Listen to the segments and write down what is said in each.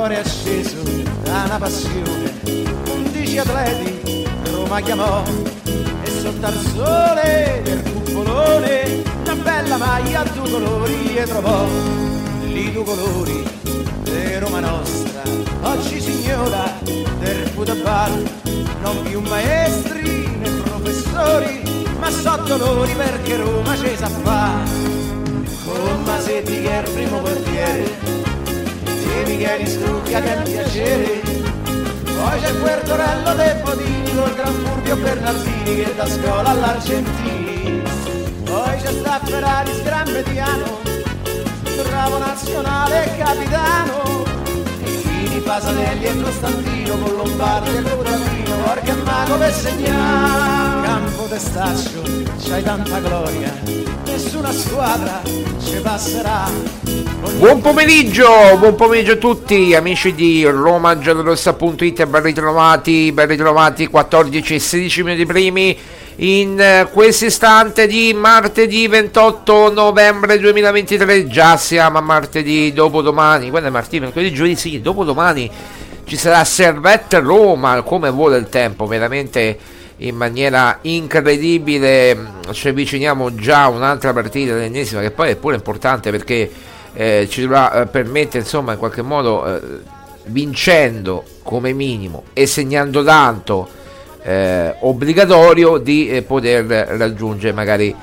Orcore acceso da una passione, undici atleti Roma chiamò e sotto al sole del cupolone una bella maglia a due colori e trovò lì due colori di Roma nostra. Oggi signora del football, non più maestri né professori, ma so dolori perché Roma ci sa fa. Con Masetti che è il primo portiere e Michele Scrucchia che è un piacere. Poi c'è Puertorello De Podini col Gran Fulvio Bernardini che da scuola all'Argentini. Poi c'è sta Ferrari Gran Mediano, bravo nazionale capitano. E Pasanelli e Costantino con Lombardi e Cutavino, porca mago per segnare. Campo testaccio, c'hai tanta gloria, nessuna squadra ci passerà. Buon pomeriggio, buon pomeriggio a tutti amici di RomaGiallorossa.it ben ritrovati, ben ritrovati 14 e 16 minuti primi in eh, questo istante di martedì 28 novembre 2023, già siamo a martedì dopodomani, quando è martedì, mercoledì, giovedì, sì, dopodomani ci sarà Servette Roma, come vuole il tempo, veramente in maniera incredibile, ci avviciniamo già a un'altra partita, l'ennesima, che poi è pure importante perché eh, ci dovrà eh, permettere insomma in qualche modo eh, vincendo come minimo e segnando tanto eh, obbligatorio di eh, poter raggiungere magari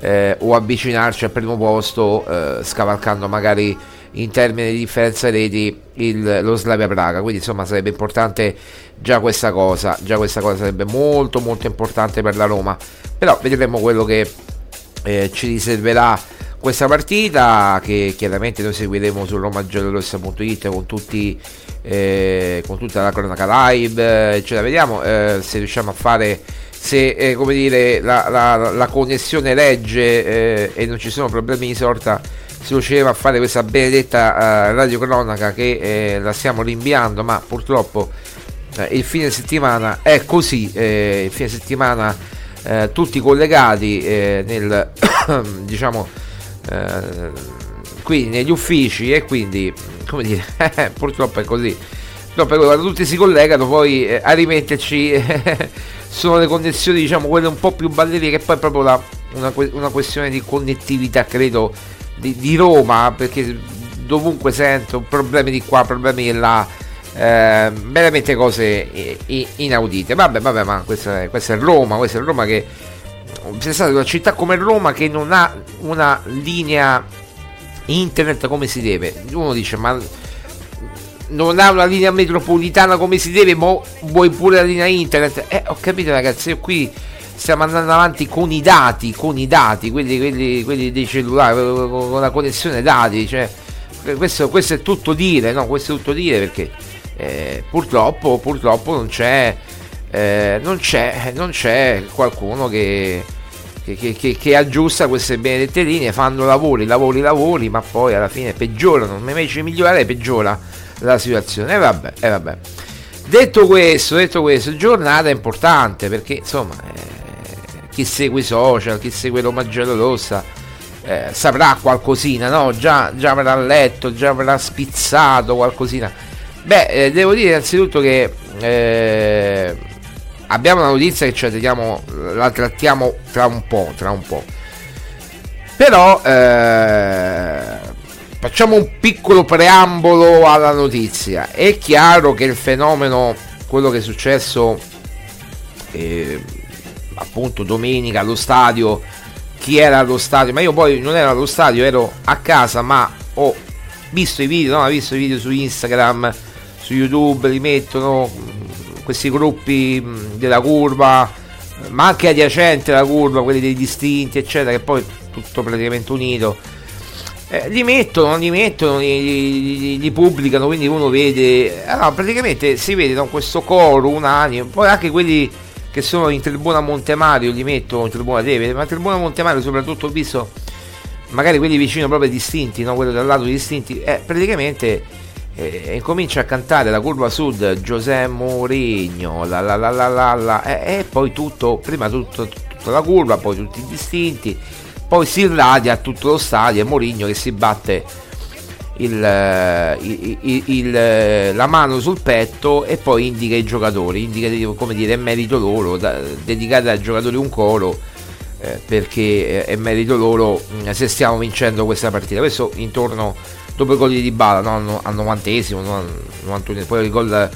eh, o avvicinarci al primo posto scavalcando magari in termini di differenza reti il, lo Slavia Praga. Quindi insomma sarebbe importante già questa cosa già questa cosa sarebbe molto molto importante per la Roma. Però vedremo quello che ci riserverà questa partita che chiaramente noi seguiremo su romagiallorossa.it con tutti eh, con tutta la cronaca live eccetera vediamo eh, se riusciamo a fare se eh, come dire, la, la, la, connessione regge eh, e non ci sono problemi di sorta si riuscirà a fare questa benedetta uh, radiocronaca che eh, la stiamo rinviando ma purtroppo eh, il fine settimana è così il fine settimana tutti collegati nel diciamo qui negli uffici e quindi come dire purtroppo è così. No, però quando tutti si collegano poi a rimetterci sono le connessioni diciamo quelle un po' più ballerine che poi è proprio la, una, una, questione di connettività credo di, di, Roma perché dovunque sento problemi di qua problemi di là eh, veramente cose inaudite. Vabbè vabbè ma questa è, questa è Roma questa è Roma che stata una città come Roma che non ha una linea internet come si deve uno dice ma non ha una linea metropolitana come si deve, ma vuoi pure la linea internet. Eh, ho capito ragazzi, io qui stiamo andando avanti con i dati, con i dati, quelli, quelli, quelli dei cellulari, con la connessione dati, cioè, questo, questo, è tutto dire, no? Questo è tutto dire perché eh, purtroppo, purtroppo non c'è, eh, non c'è, non c'è qualcuno che, che, che, che, aggiusta queste benedette linee, fanno lavori, lavori, lavori, ma poi alla fine peggiorano, invece di migliorare peggiora la situazione. E vabbè, e vabbè. Detto questo, detto questo, giornata importante perché insomma eh, chi segue i social, chi segue Roma Rossa eh, saprà qualcosina, no? Già, già avrà letto, già avrà spizzato qualcosina. Beh, eh, devo dire innanzitutto che eh, abbiamo una notizia che teniamo, la trattiamo tra un po', tra un po'. Però eh, Facciamo un piccolo preambolo alla notizia. È chiaro che il fenomeno, quello che è successo eh, appunto domenica allo stadio, chi era allo stadio, ma io poi non ero allo stadio, ero a casa, ma ho visto i video, no? ho visto i video su Instagram, su YouTube, li mettono questi gruppi della curva, ma anche adiacenti alla curva, quelli dei distinti, eccetera, che poi tutto praticamente unito eh, li mettono, li mettono, li, li, li, pubblicano, quindi uno vede, allora, praticamente si vede da questo coro unanime, poi anche quelli che sono in tribuna Montemario li mettono in tribuna Tevere, ma in tribuna Montemario soprattutto ho visto magari quelli vicino proprio distinti, no? quelli dal lato distinti, eh, praticamente eh, incomincia a cantare la curva sud Giuseppe Mourinho, la la la la la, la eh, e poi tutto, prima tutto, tutta la curva, poi tutti i distinti poi si irradia tutto lo stadio e Mourinho che si batte il, eh, il, il, eh, la mano sul petto e poi indica i giocatori, indica come dire è merito loro, da, dedicate ai giocatori un coro perché è merito loro mm, se stiamo vincendo questa partita. Questo intorno dopo i gol di Dybala no? al 90esimo, no? 91, poi il gol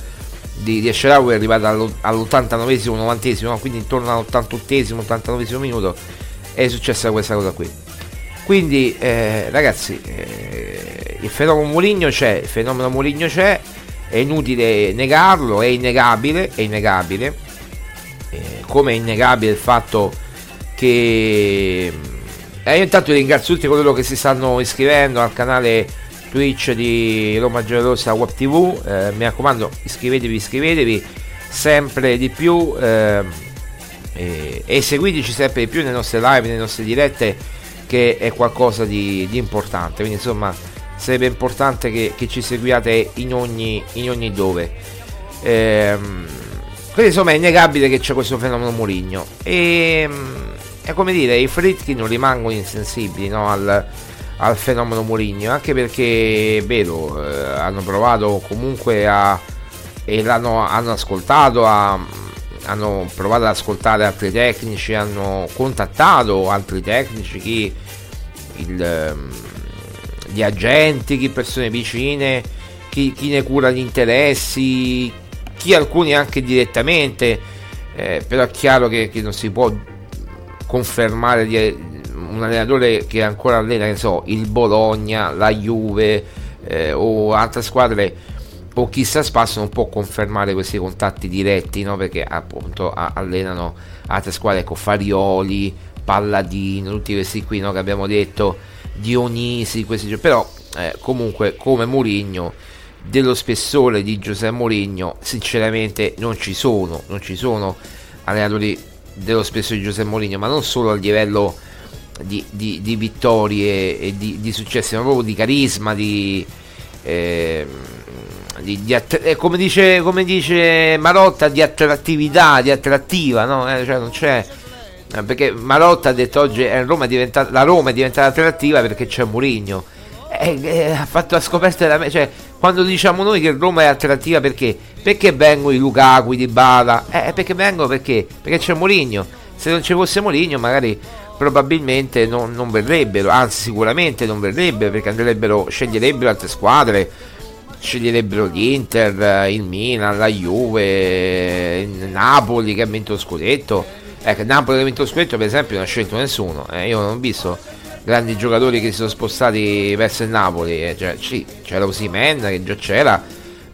di, di Esherawi è arrivato all'89esimo, 90esimo, no? quindi intorno all'88esimo, 89esimo minuto è successa questa cosa qui. Quindi eh, ragazzi, eh, il fenomeno Mourinho c'è, il fenomeno Mourinho c'è, è inutile negarlo, è innegabile, è innegabile. Eh, come è innegabile il fatto che eh, io intanto ringrazio tutti coloro che si stanno iscrivendo al canale Twitch di Roma Rossa Web TV. Eh, mi raccomando, iscrivetevi, iscrivetevi sempre di più. Eh, e, e seguiteci sempre di più nelle nostre live, nelle nostre dirette che è qualcosa di, di importante quindi insomma sarebbe importante che, che ci seguiate in ogni, in ogni dove ehm, quindi insomma è innegabile che c'è questo fenomeno Murigno e è come dire i fritti non rimangono insensibili no, al, al, fenomeno Murigno anche perché è vero eh, hanno provato comunque a e l'hanno hanno ascoltato a hanno provato ad ascoltare altri tecnici, hanno contattato altri tecnici, chi il, ehm, gli agenti, chi persone vicine, chi, chi, ne cura gli interessi, chi alcuni anche direttamente, eh, però è chiaro che, che, non si può confermare di un allenatore che ancora allena, ne so, il Bologna, la Juve eh, o altre squadre o chissà spasso non può confermare questi contatti diretti no? perché appunto allenano altre squadre con Farioli, Palladino, tutti questi qui no? che abbiamo detto, Dionisi, questi però eh, comunque come Mourinho dello spessore di Giuseppe Mourinho sinceramente non ci sono, non ci sono allenatori dello spesso di Giuseppe Mourinho, ma non solo a livello di, di, di vittorie e di, di, successi, ma proprio di carisma, di, eh, att- eh, come, dice, come, dice, Marotta, di attrattività, di attrattiva, no? Eh, cioè non c'è eh, perché Marotta ha detto oggi eh, Roma la Roma è diventata attrattiva perché c'è Mourinho. Eh, eh, ha fatto la scoperta della cioè quando diciamo noi che Roma è attrattiva perché? Perché vengono i Lukaku, i Dybala? Eh, perché vengono perché? Perché c'è Mourinho. Se non ci fosse Mourinho magari probabilmente non, non verrebbero anzi sicuramente non verrebbero perché andrebbero sceglierebbero altre squadre sceglierebbero l'Inter, il Milan, la Juve, il Napoli che ha vinto lo scudetto Ecco, Napoli che ha vinto lo scudetto per esempio non ha scelto nessuno. Eh, io non ho visto grandi giocatori che si sono spostati verso il Napoli. Eh, cioè, sì, c'era Osimen che già c'era,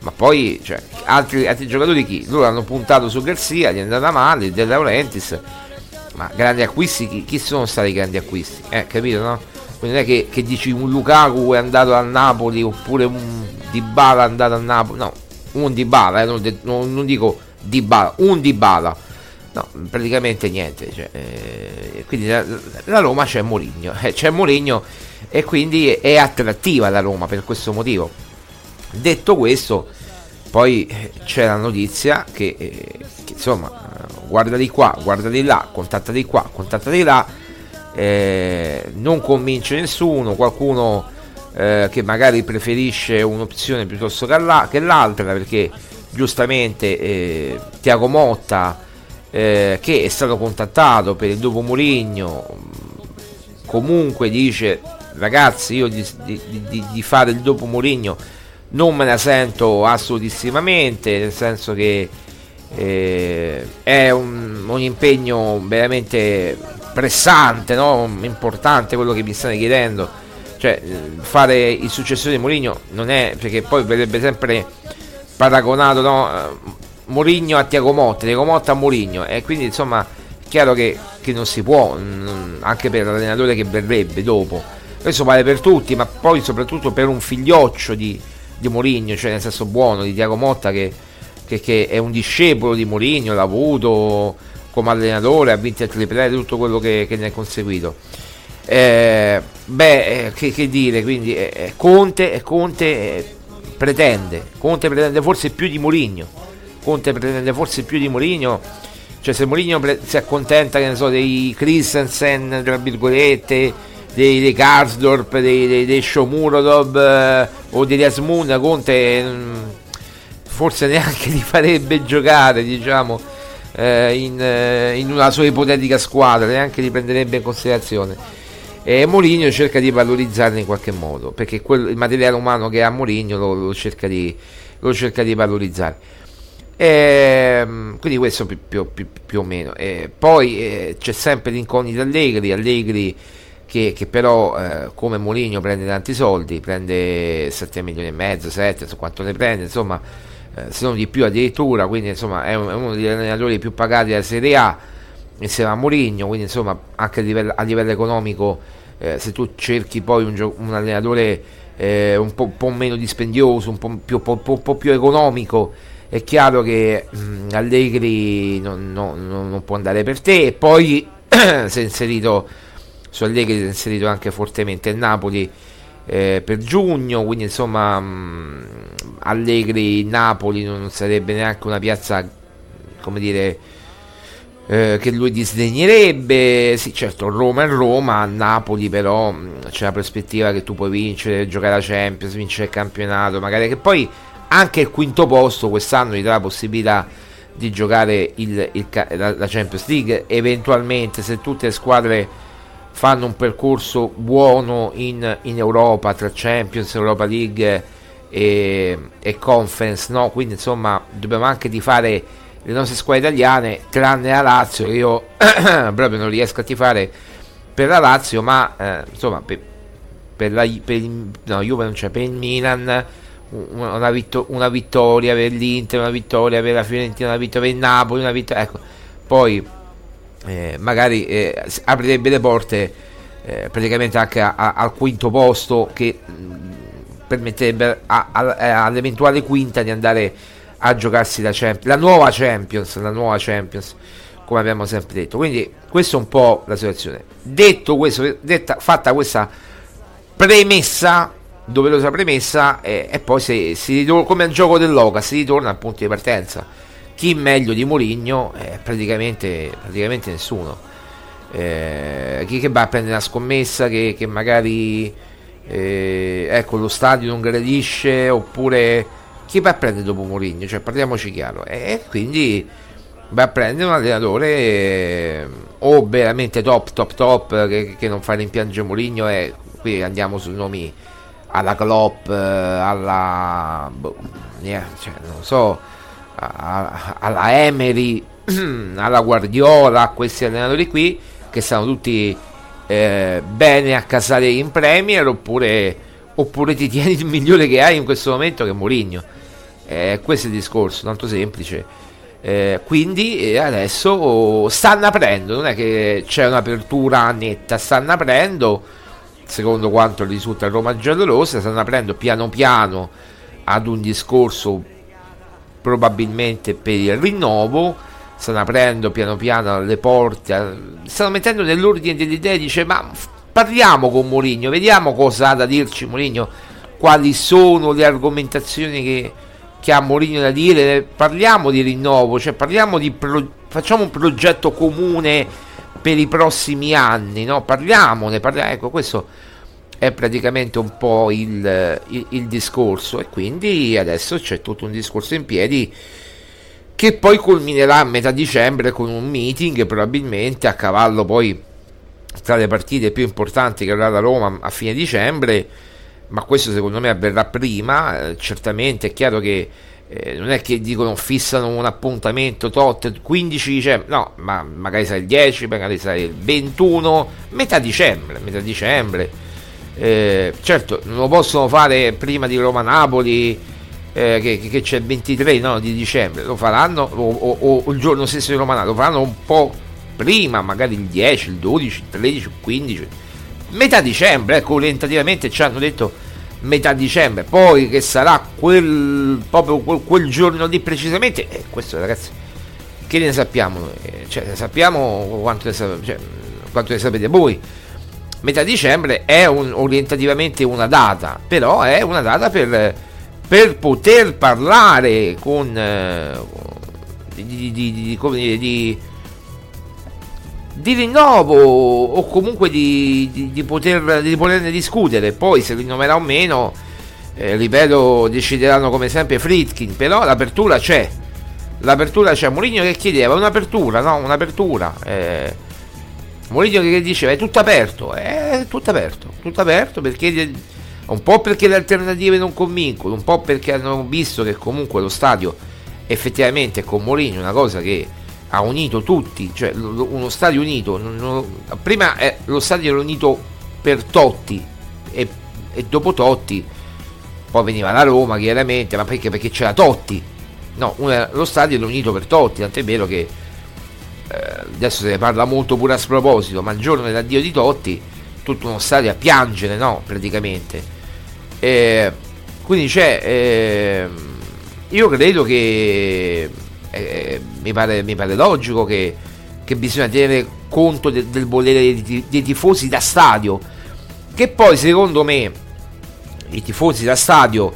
ma poi cioè, altri, altri, giocatori chi? Loro hanno puntato su Garzia, gli è andata male, De Laurentiis. Ma grandi acquisti, chi, chi, sono stati i grandi acquisti? Eh, capito no? Quindi non è che, che dici un Lukaku è andato al Napoli oppure un Dybala è andato al Napoli. No, un Dybala, eh, non, non, non dico Dybala, un Dybala No, praticamente niente. Cioè, eh, quindi la, la, Roma c'è Mourinho, eh, c'è Mourinho e quindi è attrattiva la Roma per questo motivo. Detto questo, poi c'è la notizia che, eh, che, insomma, guarda di qua, guarda di là, contatta di qua, contatta di là, eh, non convince nessuno, qualcuno eh, che magari preferisce un'opzione piuttosto che, l'altra perché giustamente eh, Tiago Motta eh, che è stato contattato per il dopo Mourinho comunque dice ragazzi io di, di, di, di fare il dopo Mourinho non me la sento assolutissimamente nel senso che eh, è un, un, impegno veramente pressante no? importante quello che mi state chiedendo cioè fare il successore di Mourinho non è perché poi verrebbe sempre paragonato no? Mourinho a Tiago Motta, Tiago Motta a Mourinho e quindi insomma è chiaro che, che non si può, anche per l'allenatore che verrebbe dopo. Questo vale per tutti, ma poi soprattutto per un figlioccio di, di Mourinho, cioè nel senso buono di Tiago Motta che, che, che, è un discepolo di Mourinho, l'ha avuto come allenatore, ha vinto il triplete, tutto quello che, che ne è conseguito. Eh, beh, eh, che, che, dire, quindi eh, Conte, Conte eh, pretende, Conte pretende forse più di Mourinho Conte pretende forse più di Mourinho cioè se Mourinho pre- si accontenta che ne so dei Christensen tra virgolette dei, dei Karsdorp dei, dei, dei Shomurodov eh, o dei Asmun Conte mh, mm, forse neanche li farebbe giocare diciamo eh, in, eh, in, una sua ipotetica squadra neanche li prenderebbe in considerazione e Mourinho cerca di valorizzarli in qualche modo perché quel, il materiale umano che ha Mourinho lo, lo, cerca di, lo cerca di valorizzare e, ehm, quindi questo più, più, più, più o meno. E poi eh, c'è sempre l'incognita Allegri, Allegri che, che però eh, come Moligno prende tanti soldi, prende 7 milioni e mezzo, 7, su quanto ne prende, insomma, eh, se non di più addirittura, quindi insomma è, un, uno degli allenatori più pagati della Serie A insieme a Moligno, quindi insomma anche a livello, a livello economico eh, se tu cerchi poi un, gio- un allenatore eh, un po', po', meno dispendioso, un po' più, po', po più economico, è chiaro che mh, mm, Allegri non, non, non, può andare per te. E poi si è inserito su Allegri si è inserito anche fortemente il Napoli eh, per giugno quindi insomma mh, mm, Allegri Napoli non sarebbe neanche una piazza come dire eh, che lui disdegnerebbe. Sì certo Roma è Roma Napoli però mh, mm, c'è la prospettiva che tu puoi vincere giocare la Champions vincere il campionato magari che poi anche il quinto posto quest'anno gli dà la possibilità di giocare il, il, la, la, Champions League eventualmente se tutte le squadre fanno un percorso buono in, in Europa tra Champions, Europa League e, e, Conference no? quindi insomma dobbiamo anche di fare le nostre squadre italiane tranne la Lazio che io proprio non riesco a tifare per la Lazio ma eh, insomma per, per la per, no, Juve non c'è per il Milan una, vittor- una, vittoria per l'Inter, una vittoria per la Fiorentina, una vittoria per il Napoli, una vittoria. Ecco, poi eh, magari eh, aprirebbe le porte eh, praticamente anche a, a, al quinto posto che mh, mm, permetterebbe a, all'eventuale quinta di andare a giocarsi la, Champions, la nuova Champions, la nuova Champions. come abbiamo sempre detto. Quindi questa è un po' la situazione. Detto questo, detta, fatta questa premessa, doverosa premessa, eh, e poi si, si ritorna, come al gioco dell'Oca, si ritorna al punto di partenza. Chi meglio di Mourinho? Eh, praticamente, praticamente nessuno. Eh, chi che va a prendere una scommessa che, che magari eh, ecco, lo stadio non gradisce oppure chi va a prendere dopo Mourinho? Cioè, parliamoci chiaro. E quindi va a prendere un allenatore eh, o veramente top, top, top che, che non fa rimpiangere Mourinho e qui andiamo sui nomi alla Klopp, eh, alla boh, yeah, cioè, non so, alla Emery, alla Guardiola, questi allenatori qui che stanno tutti eh, bene a casare in Premier oppure, oppure ti tieni il migliore che hai in questo momento che è Mourinho. Eh, questo è il discorso, tanto semplice. Eh, quindi eh, adesso stanno aprendo, non è che c'è un'apertura netta, stanno aprendo, secondo quanto risulta Roma giallorossa, stanno aprendo piano piano ad un discorso probabilmente per il rinnovo, stanno aprendo piano piano le porte, stanno mettendo nell'ordine delle idee, dice ma parliamo con Mourinho, vediamo cosa ha da dirci Mourinho, quali sono le argomentazioni che che ha Mourinho da dire, parliamo di rinnovo, cioè parliamo di pro- facciamo un progetto comune per i prossimi anni, no? Parliamone, parliamo, ecco, questo è praticamente un po' il, il, il, discorso e quindi adesso c'è tutto un discorso in piedi che poi culminerà a metà dicembre con un meeting probabilmente a cavallo poi tra le partite più importanti che avrà la Roma a fine dicembre ma questo secondo me avverrà prima, eh, certamente è chiaro che eh, non è che dicono fissano un appuntamento tot 15 dicembre, no, ma magari sarà il 10, magari sarà il 21, metà dicembre, metà dicembre. Eh, certo, non lo possono fare prima di Roma-Napoli, eh, che, che, c'è il 23 no, di dicembre, lo faranno, o, o, o il giorno stesso di Roma-Napoli, lo faranno un po' prima, magari il 10, il 12, il 13, il 15 metà dicembre, ecco, orientativamente ci hanno detto metà dicembre, poi che sarà quel, proprio quel, quel giorno lì precisamente, eh, questo ragazzi, che ne sappiamo eh, Cioè, ne sappiamo quanto ne, sapete, cioè, quanto ne sapete voi. Metà dicembre è un, orientativamente una data, però è una data per, per poter parlare con... Eh, di, di, di, di rinnovo o comunque di, poter, di poterne discutere. Poi se rinnoverà o meno, eh, ripeto, decideranno come sempre Fritkin, però l'apertura c'è. L'apertura c'è. Mourinho che chiedeva un'apertura, no? Un'apertura. Eh, Mourinho che diceva è tutto aperto, è tutto aperto, tutto aperto perché un po' perché le alternative non convincono, un po' perché hanno visto che comunque lo stadio effettivamente con Mourinho è una cosa che ha unito tutti, cioè uno stadio unito. prima eh, lo stadio era unito per Totti e, e, dopo Totti poi veniva la Roma chiaramente, ma perché? Perché c'era Totti. No, una, lo stadio era unito per Totti, tant'è vero che eh, adesso se ne parla molto pure a sproposito, ma il giorno dell'addio di Totti tutto uno stadio a piangere, no? Praticamente. Eh, quindi c'è... Eh, io credo che eh, mi, pare, mi, pare, logico che, che bisogna tenere conto de, del volere dei, dei, tifosi da stadio, che poi secondo me i tifosi da stadio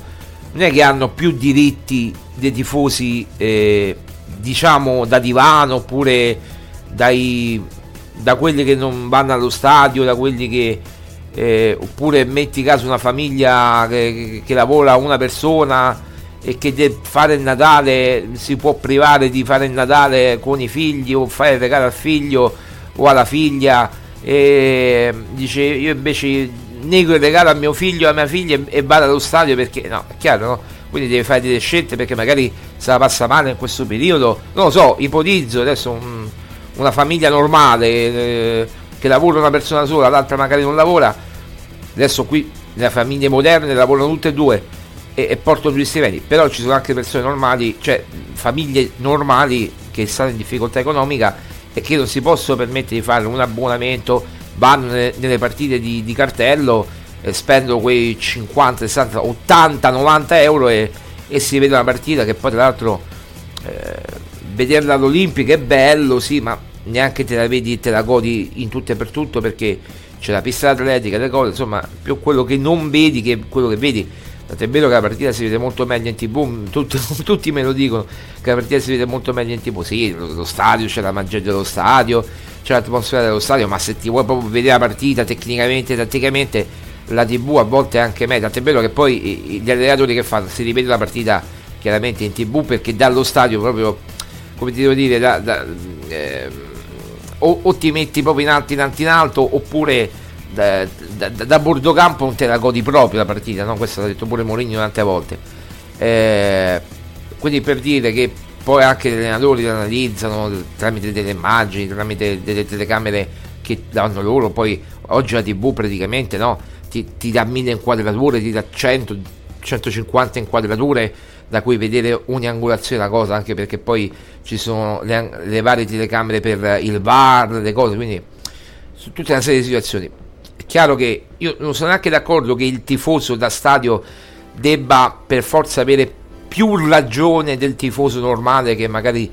non è che hanno più diritti dei tifosi eh, diciamo da divano oppure dai, da quelli che non vanno allo stadio, da quelli che eh, oppure metti caso una famiglia che, che, lavora una persona e che deve fare il Natale si può privare di fare il Natale con i figli o fare il regalo al figlio o alla figlia e dice io invece nego il regalo a mio figlio o a mia figlia e vado allo stadio perché no è chiaro no quindi deve fare delle scelte perché magari se la passa male in questo periodo non lo so ipotizzo adesso un, una famiglia normale eh, che lavora una persona sola l'altra magari non lavora adesso qui nelle famiglie moderne lavorano tutte e due e, e portano gli stipendi, però ci sono anche persone normali, cioè famiglie normali che stanno in difficoltà economica e che non si possono permettere di fare un abbonamento, vanno nelle, nelle partite di, di cartello, eh, spendono quei 50, 60, 80, 90 euro e, e si vede una partita che poi tra l'altro eh, vederla all'Olimpica è bello, sì, ma neanche te la vedi te la godi in tutto e per tutto perché c'è la pista atletica, le cose, insomma, più quello che non vedi che quello che vedi. Tant'è vero che la partita si vede molto meglio in tv, tutti, tutti me lo dicono, che la partita si vede molto meglio in tv, sì, lo, lo stadio, c'è la magia dello stadio, c'è l'atmosfera dello stadio, ma se ti vuoi proprio vedere la partita tecnicamente, tatticamente, la tv a volte anche meglio, tant'è vero che poi gli allenatori che fanno, si rivede la partita chiaramente in tv perché dallo stadio proprio, come ti devo dire, da, da, eh, o, o, ti metti proprio in alto in alto in alto oppure da, da, da bordo campo non te la godi proprio la partita, no? questo l'ha detto pure Mourinho tante volte. Eh, quindi per dire che poi anche gli allenatori li analizzano tramite delle immagini, tramite delle telecamere che danno loro, poi oggi la tv praticamente no? Ti, ti dà mille inquadrature, ti dà 100, 150 inquadrature da cui vedere ogni angolazione della cosa, anche perché poi ci sono le, le varie telecamere per il VAR, le cose, quindi su tutta una serie di situazioni. È chiaro che io non sono neanche d'accordo che il tifoso da stadio debba per forza avere più ragione del tifoso normale che magari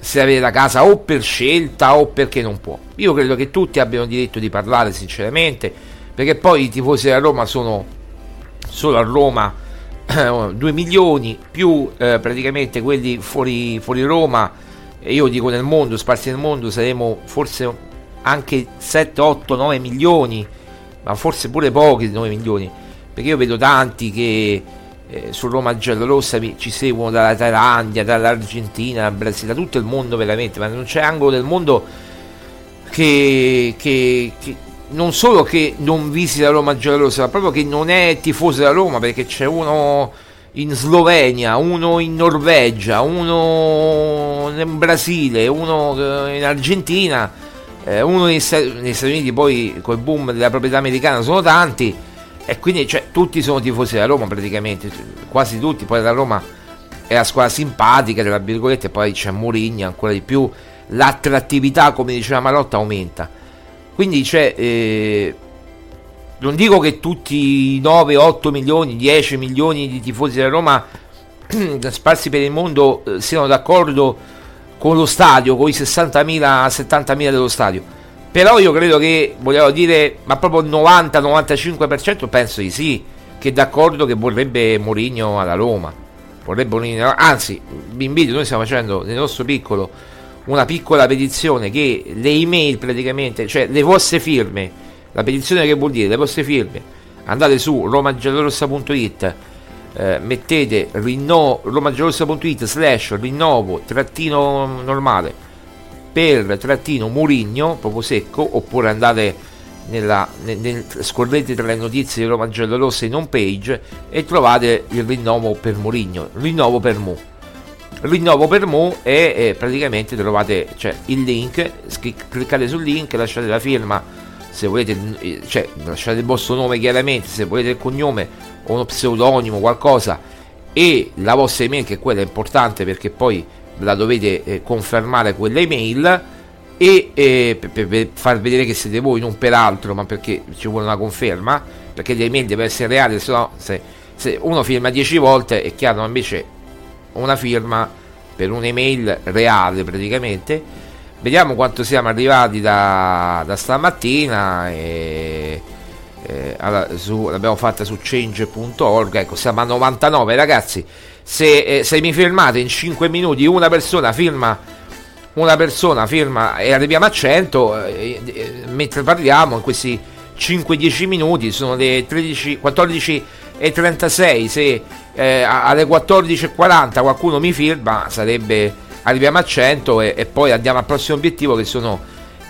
se avere la casa o per scelta o perché non può. Io credo che tutti abbiano diritto di parlare sinceramente, perché poi i tifosi della Roma sono solo a Roma 2 milioni più eh, praticamente quelli fuori, fuori Roma. E io dico nel mondo, sparsi nel mondo saremo forse anche 7, 8, 9 milioni ma forse pure pochi 9 milioni. Perché io vedo tanti che eh, su Roma Giallorossa ci seguono dalla Thailandia, dall'Argentina, dal Brasile, da tutto il mondo veramente ma non c'è angolo del mondo che, che, che non solo che non visita Roma ma proprio che non è tifoso della Roma perché c'è uno in Slovenia, uno in Norvegia, uno in Brasile, uno eh, in Argentina, eh, uno negli Stati Uniti, poi col boom della proprietà americana sono tanti e quindi cioè, tutti sono tifosi della Roma praticamente, quasi tutti, poi la Roma è la squadra simpatica, tra virgolette, poi c'è Mourinho ancora di più, l'attrattività come diceva Marotta aumenta quindi c'è... Eh, non dico che tutti i 9, 8 milioni, 10 milioni di tifosi della Roma sparsi per il mondo eh, siano d'accordo con lo stadio, con i 60.000, 70.000 dello stadio. Però io credo che, vogliamo dire, ma proprio il 90-95% penso di sì, che è d'accordo che vorrebbe Mourinho alla Roma. Vorrebbe Mourinho, anzi, vi invito, noi stiamo facendo nel nostro piccolo una piccola petizione che le email praticamente, cioè le vostre firme, la petizione che vuol dire le vostre firme, andate su romagiallorossa.it, eh, mettete rinnovo romagiallorossa.it slash rinnovo trattino normale per trattino Murigno, proprio secco, oppure andate nella, nel, nel, scorrete tra le notizie di Roma Giallorossa in home page e trovate il rinnovo per Murigno, rinnovo per Mu rinnovo per Mo e eh, praticamente trovate cioè, il link, cliccate sul link, lasciate la firma se volete, eh, cioè lasciate il vostro nome chiaramente, se volete il cognome o uno pseudonimo, qualcosa e la vostra email che quella è importante perché poi la dovete eh, confermare quella email e eh, per, per, far vedere che siete voi non per altro ma perché ci vuole una conferma perché le email deve essere reale se no se, se uno firma 10 volte è chiaro invece una firma per un'email reale praticamente. Vediamo quanto siamo arrivati da, da stamattina e, eh, allora, su, l'abbiamo fatta su change.org ecco siamo a 99 ragazzi. Se, eh, se mi firmate in 5 minuti una persona firma una persona firma e arriviamo a 100 eh, eh, mentre parliamo in questi 5-10 minuti sono le 13, 14 e 36 se eh, alle 14.40 qualcuno mi firma sarebbe arriviamo a 100 e, e poi andiamo al prossimo obiettivo che sono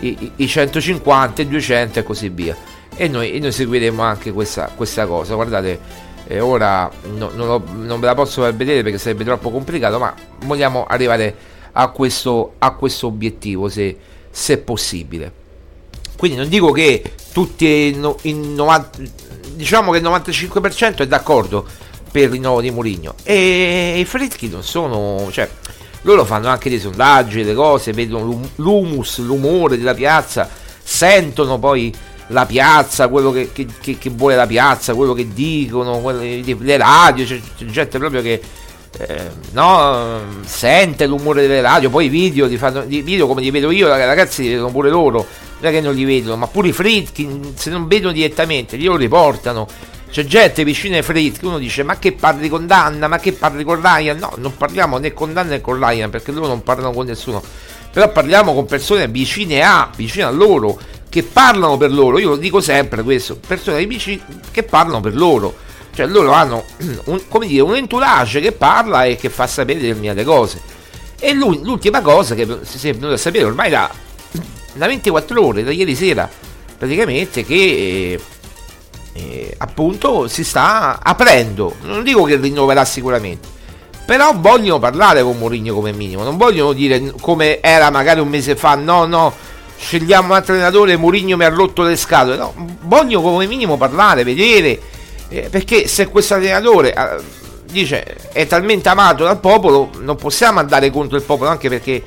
i, i 150 i 200 e così via. E noi, e noi seguiremo anche questa, questa cosa. Guardate eh, ora no, non, lo, non, ve la posso far vedere perché sarebbe troppo complicato ma vogliamo arrivare a questo, a questo obiettivo se, se possibile. Quindi non dico che tutti in 90 diciamo che il 95% è d'accordo per il rinnovo di Mourinho e i Fritchi non sono cioè loro fanno anche dei sondaggi le cose vedono l'humus l'umore della piazza sentono poi la piazza quello che, che, che, che vuole la piazza quello che dicono quelle, le radio c'è, c'è gente proprio che eh, no, sente l'umore delle radio, poi i video, video come li vedo io, ragazzi li vedono pure loro, non è che non li vedono, ma pure i Fritkin, se non vedono direttamente, li riportano. C'è gente vicino ai Fritkin, uno dice ma che parli con Danna, ma che parli con Ryan? No, non parliamo né con Danna né con Ryan, perché loro non parlano con nessuno. Però parliamo con persone vicine a, vicine a loro, che parlano per loro. Io lo dico sempre questo, persone vicine che parlano per loro cioè loro hanno un, come dire, un entourage che parla e che fa sapere determinate cose. E l'ultima cosa che si è venuto a sapere ormai da, da 24 ore, da ieri sera, praticamente che eh, eh, appunto si sta aprendo. Non dico che rinnoverà sicuramente. Però vogliono parlare con Mourinho come minimo, non vogliono dire come era magari un mese fa, no, no, scegliamo un altro allenatore, Mourinho mi ha rotto le scatole, no, vogliono come minimo parlare, vedere eh, perché se questo allenatore eh, dice è talmente amato dal popolo, non possiamo andare contro il popolo, anche perché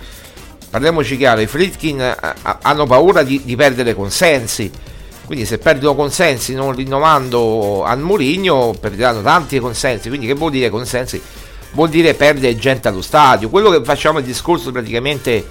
parliamoci chiaro, i Fritkin eh, hanno paura di, di, perdere consensi. Quindi se perdono consensi non rinnovando al Murigno perderanno tanti consensi. Quindi che vuol dire consensi? Vuol dire perdere gente allo stadio. Quello che facciamo il discorso praticamente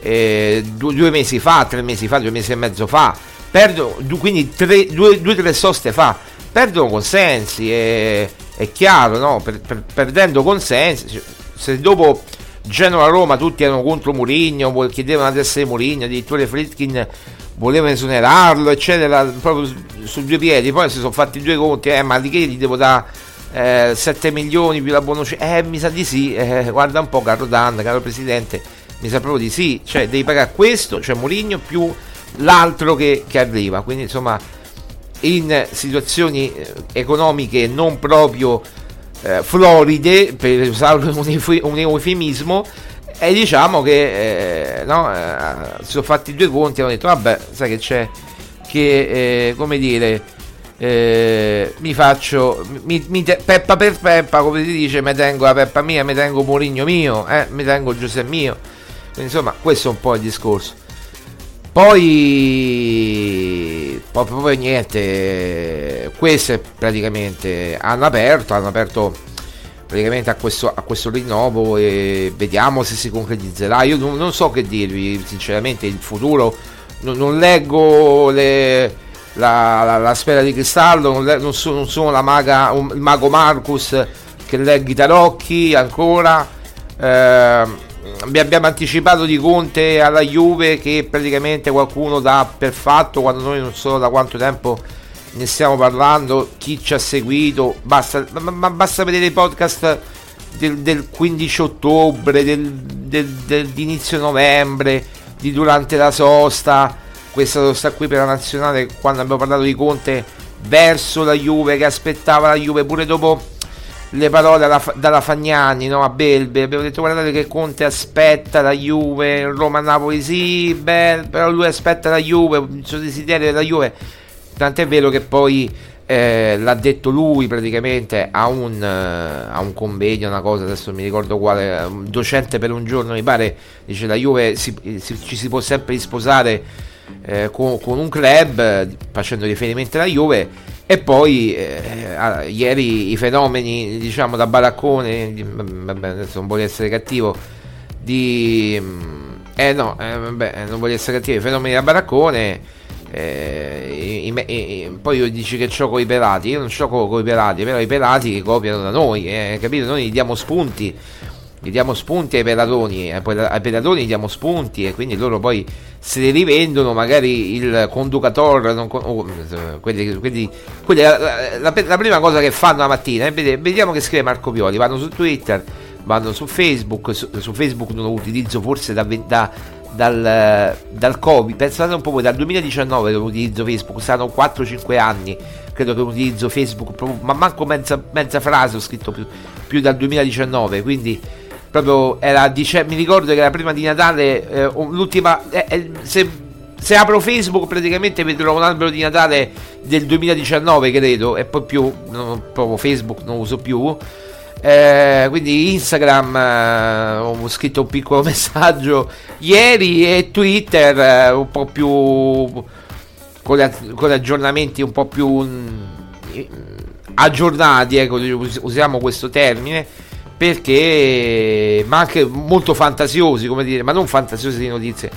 eh, due, due, mesi fa, tre mesi fa, due mesi e mezzo fa, perdo, quindi tre, due o tre soste fa perdono consensi, è, è chiaro, no? Per, per, perdendo consensi, se dopo Genova-Roma tutti erano contro Murigno, chiedevano di essere Murigno, addirittura Fritkin volevano esonerarlo, eccetera, proprio su, due piedi, poi si sono fatti due conti, eh, ma di che gli devo dare eh, 7 milioni più la bonus? Eh, mi sa di sì, eh, guarda un po' caro Dan, caro Presidente, mi sa proprio di sì, cioè devi pagare questo, cioè Murigno più l'altro che, che arriva, quindi insomma in situazioni eh, economiche non proprio eh, floride, per usare un, eufemismo, e diciamo che eh, no, eh, si sono fatti due conti e hanno detto vabbè, sai che c'è, che eh, come dire, eh, mi faccio mi, mi te, peppa per peppa, come si dice, mi tengo la peppa mia, mi tengo Murigno mio, mi tengo Giuseppe mio. Quindi, insomma, questo è un po' il discorso. Poi, poi niente, queste praticamente hanno aperto, hanno aperto praticamente a questo, a questo rinnovo e vediamo se si concretizzerà. Io non, non so che dirvi, sinceramente, il futuro non, non leggo le, la, la, la, sfera di cristallo, non, le, non, sono, la maga, un, il mago Marcus che legge i tarocchi ancora. Eh, abbiamo anticipato di Conte alla Juve che praticamente qualcuno dà per fatto quando noi non so da quanto tempo ne stiamo parlando chi ci ha seguito basta, ma, basta vedere i podcast del, del 15 ottobre del, del, del, di inizio novembre di durante la sosta. Questa sosta qui per la nazionale quando abbiamo parlato di Conte verso la Juve che aspettava la Juve pure dopo le parole dalla, dalla Fagnani no, a Belbe. Abbiamo detto guardate che Conte aspetta la Juve Roma-Napoli sì beh, però lui aspetta la Juve il suo desiderio della Juve tant'è vero che poi eh, l'ha detto lui praticamente a un, uh, a un convegno una cosa adesso mi ricordo quale un docente per un giorno mi pare dice la Juve si, si, ci si può sempre risposare eh, con, con, un club facendo riferimento alla Juve e poi eh, ieri i fenomeni, diciamo da baraccone, vabbè, adesso non voglio essere cattivo, di... Eh no, eh, vabbè, non voglio essere cattivo, i fenomeni da baraccone, eh, i, i, i, poi dici che gioco i pelati, io non gioco con i pelati, però i pelati che copiano da noi, eh, capito? Noi gli diamo spunti gli diamo spunti ai pedatoni, ai pedatoni gli diamo spunti e quindi loro poi se li rivendono magari il conducatore, non, oh, quelli, quelli, quelli, la, la, la, prima cosa che fanno la mattina vedere, vediamo che scrive Marco Pioli, vanno su Twitter, vanno su Facebook, su, su Facebook non lo utilizzo forse da, da, dal, dal Covid, pensate un po' voi, dal 2019 che utilizzo Facebook, saranno 4-5 anni credo che utilizzo Facebook, proprio, ma manco mezza, mezza frase ho scritto più, più dal 2019, quindi proprio era dice, mi ricordo che era prima di Natale eh, l'ultima eh, eh, se, se, apro Facebook praticamente vedrò un albero di Natale del 2019 credo e poi più non, proprio Facebook non uso più eh, quindi Instagram eh, ho scritto un piccolo messaggio. Ieri e Twitter eh, un po' più con, con aggiornamenti un po' più mh, mm, aggiornati ecco usiamo questo termine perché ma anche molto fantasiosi come dire ma non fantasiosi di notizie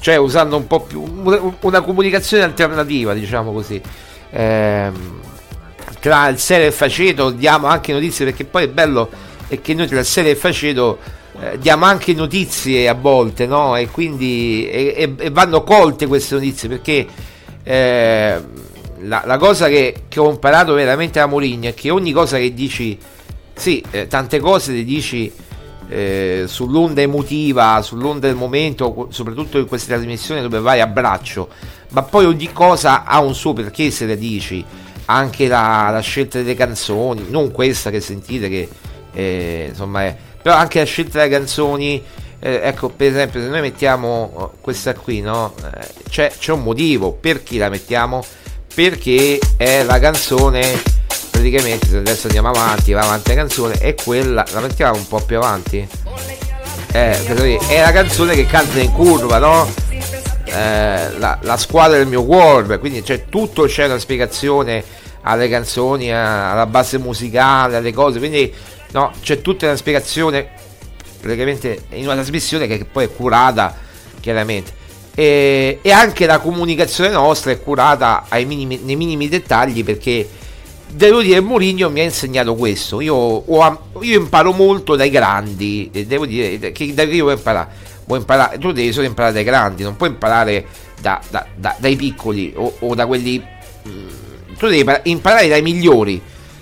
cioè usando un po' più una, una comunicazione alternativa diciamo così. Ehm, tra il serio e il faceto diamo anche notizie perché poi è bello è che noi tra il serio e il faceto eh, diamo anche notizie a volte no? e quindi e, e, vanno colte queste notizie perché eh, la, la, cosa che, che, ho imparato veramente da Mourinho è che ogni cosa che dici sì, eh, tante cose le dici eh, sull'onda emotiva, sull'onda del momento, soprattutto in queste trasmissioni dove vai a braccio, ma poi ogni cosa ha un suo perché se le dici, anche la, la scelta delle canzoni, non questa che sentite che eh, insomma è, però anche la scelta delle canzoni, eh, ecco per esempio se noi mettiamo oh, questa qui, no? Eh, c'è, c'è un motivo per chi la mettiamo, perché è la canzone praticamente se adesso andiamo avanti va avanti la canzone è quella la mettiamo un po' più avanti eh, è la canzone che canta in curva no? Eh, la, la, squadra del mio cuore quindi c'è tutto c'è una spiegazione alle canzoni alla base musicale alle cose quindi no, c'è tutta una spiegazione praticamente in una trasmissione che poi è curata chiaramente. E, e anche la comunicazione nostra è curata minimi, nei minimi dettagli perché devo dire Mourinho mi ha insegnato questo. Io, ho, io imparo molto dai grandi devo dire che da io vuoi imparare vuoi imparare tu devi solo imparare dai grandi non puoi imparare da, da, da, dai piccoli o, o, da quelli mm, tu devi imparare dai migliori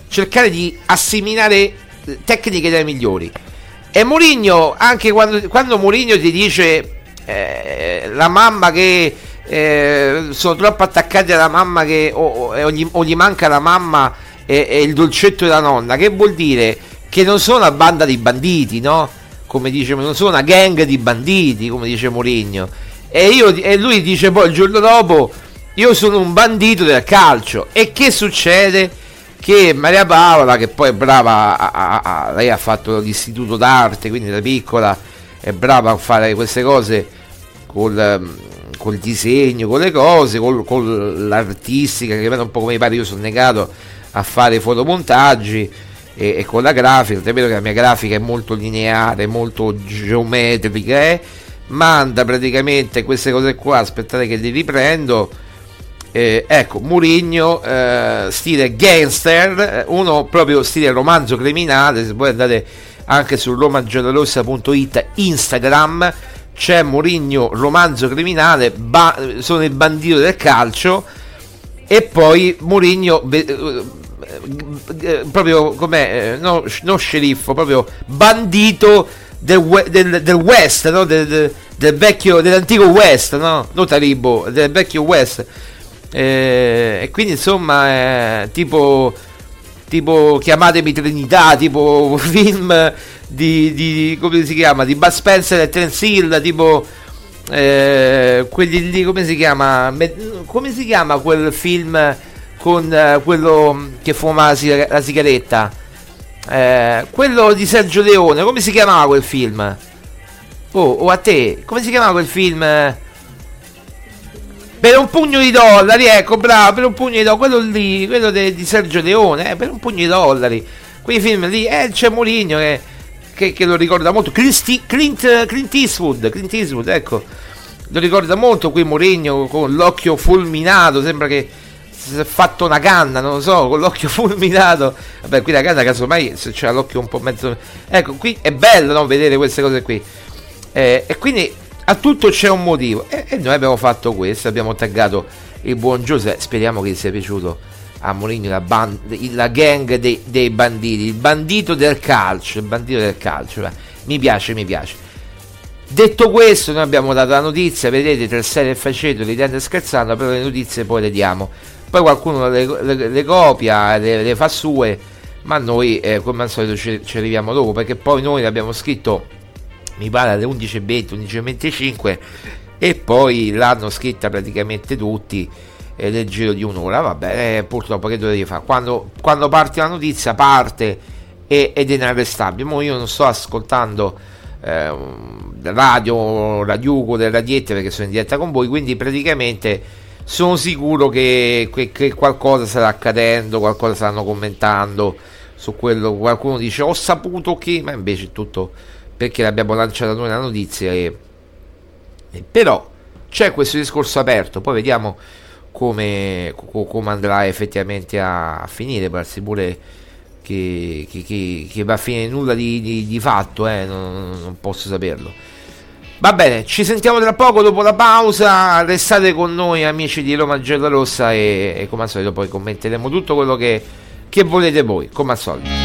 cercare di assimilare tecniche dai migliori e Mourinho anche quando, quando Mourinho ti dice eh, la mamma che eh, sono troppo attaccati alla mamma che o, o, gli, o gli, manca la mamma e, e, il dolcetto della nonna che vuol dire che non sono una banda di banditi no? Come dice non sono una gang di banditi come dice Mourinho. E, io, e lui dice poi il giorno dopo io sono un bandito del calcio. E che succede? che Maria Paola che poi è brava a, a, a, lei ha fatto l'istituto d'arte quindi da piccola è brava a fare queste cose col, col disegno, con le cose, col, con l'artistica, che un po' come mi pare, io sono negato a fare fotomontaggi e, e con la grafica, è vero che la mia grafica è molto lineare, molto geometrica, eh? manda praticamente queste cose qua, aspettate che li riprendo. Eh, ecco, Murigno, eh, stile gangster, eh, uno proprio stile romanzo criminale, se voi andate anche su romagiallorossa.it Instagram, c'è Mourinho romanzo criminale ba- sono il bandito del calcio e poi Mourinho eh, eh, proprio come no, no sceriffo proprio bandito del, del, del West no? del, del, vecchio dell'antico West no? non Taribo del vecchio West eh, e quindi insomma eh, tipo tipo chiamatemi Trinità tipo film di, di, come si chiama di Bud Spencer e Terence Hill tipo eh, quelli lì come si chiama come si chiama quel film con eh, quello che fuma la, la sigaretta. Eh, quello di Sergio Leone come si chiamava quel film? Oh, o a te come si chiamava quel film? Per un pugno di dollari ecco bravo per un pugno di dollari quello lì quello de, di Sergio Leone eh, per un pugno di dollari. Quei film lì eh c'è Moligno che che, che lo ricorda molto. Clint, Clint, Clint, Eastwood, Clint Eastwood, ecco, lo ricorda molto qui Mourinho con l'occhio fulminato, sembra che si è fatto una canna, non lo so, con l'occhio fulminato. Vabbè, qui la canna casomai se c'è l'occhio un po' mezzo... Ecco, qui è bello no, vedere queste cose qui. Eh, e quindi a tutto c'è un motivo. E, e noi abbiamo fatto questo, abbiamo taggato il buon Giuseppe, speriamo che gli sia piaciuto a Mourinho la, band, la gang dei, dei, banditi, il bandito del calcio, il bandito del calcio, mi piace, mi piace. Detto questo, noi abbiamo dato la notizia, vedete, tra il serio e faceto, ridendo e scherzando, però le notizie poi le diamo. Poi qualcuno le, le, le copia, le, le, fa sue, ma noi eh, come al solito ci, ci, arriviamo dopo, perché poi noi l'abbiamo scritto, mi pare alle 11.20, 11.25, e poi l'hanno scritta praticamente tutti eh, nel giro di un'ora. Vabbè, eh, purtroppo che dovevi fare? Quando, quando parte la notizia parte e, ed è inarrestabile. Mo io non sto ascoltando eh, radio, radiugo, delle radiette perché sono in diretta con voi, quindi praticamente sono sicuro che, che, che, qualcosa starà accadendo, qualcosa stanno commentando su quello. Qualcuno dice ho saputo che ma invece tutto perché l'abbiamo lanciata noi la notizia e, e però c'è questo discorso aperto. Poi vediamo come, come andrà effettivamente a, finire. Parsi pure che, che, va a finire. Nulla di, di, di fatto eh, non, non posso saperlo Va bene, ci sentiamo tra poco dopo la pausa. Restate con noi, amici di Roma Gialla e, e come al solito poi commenteremo tutto quello che, che volete voi, come al solito.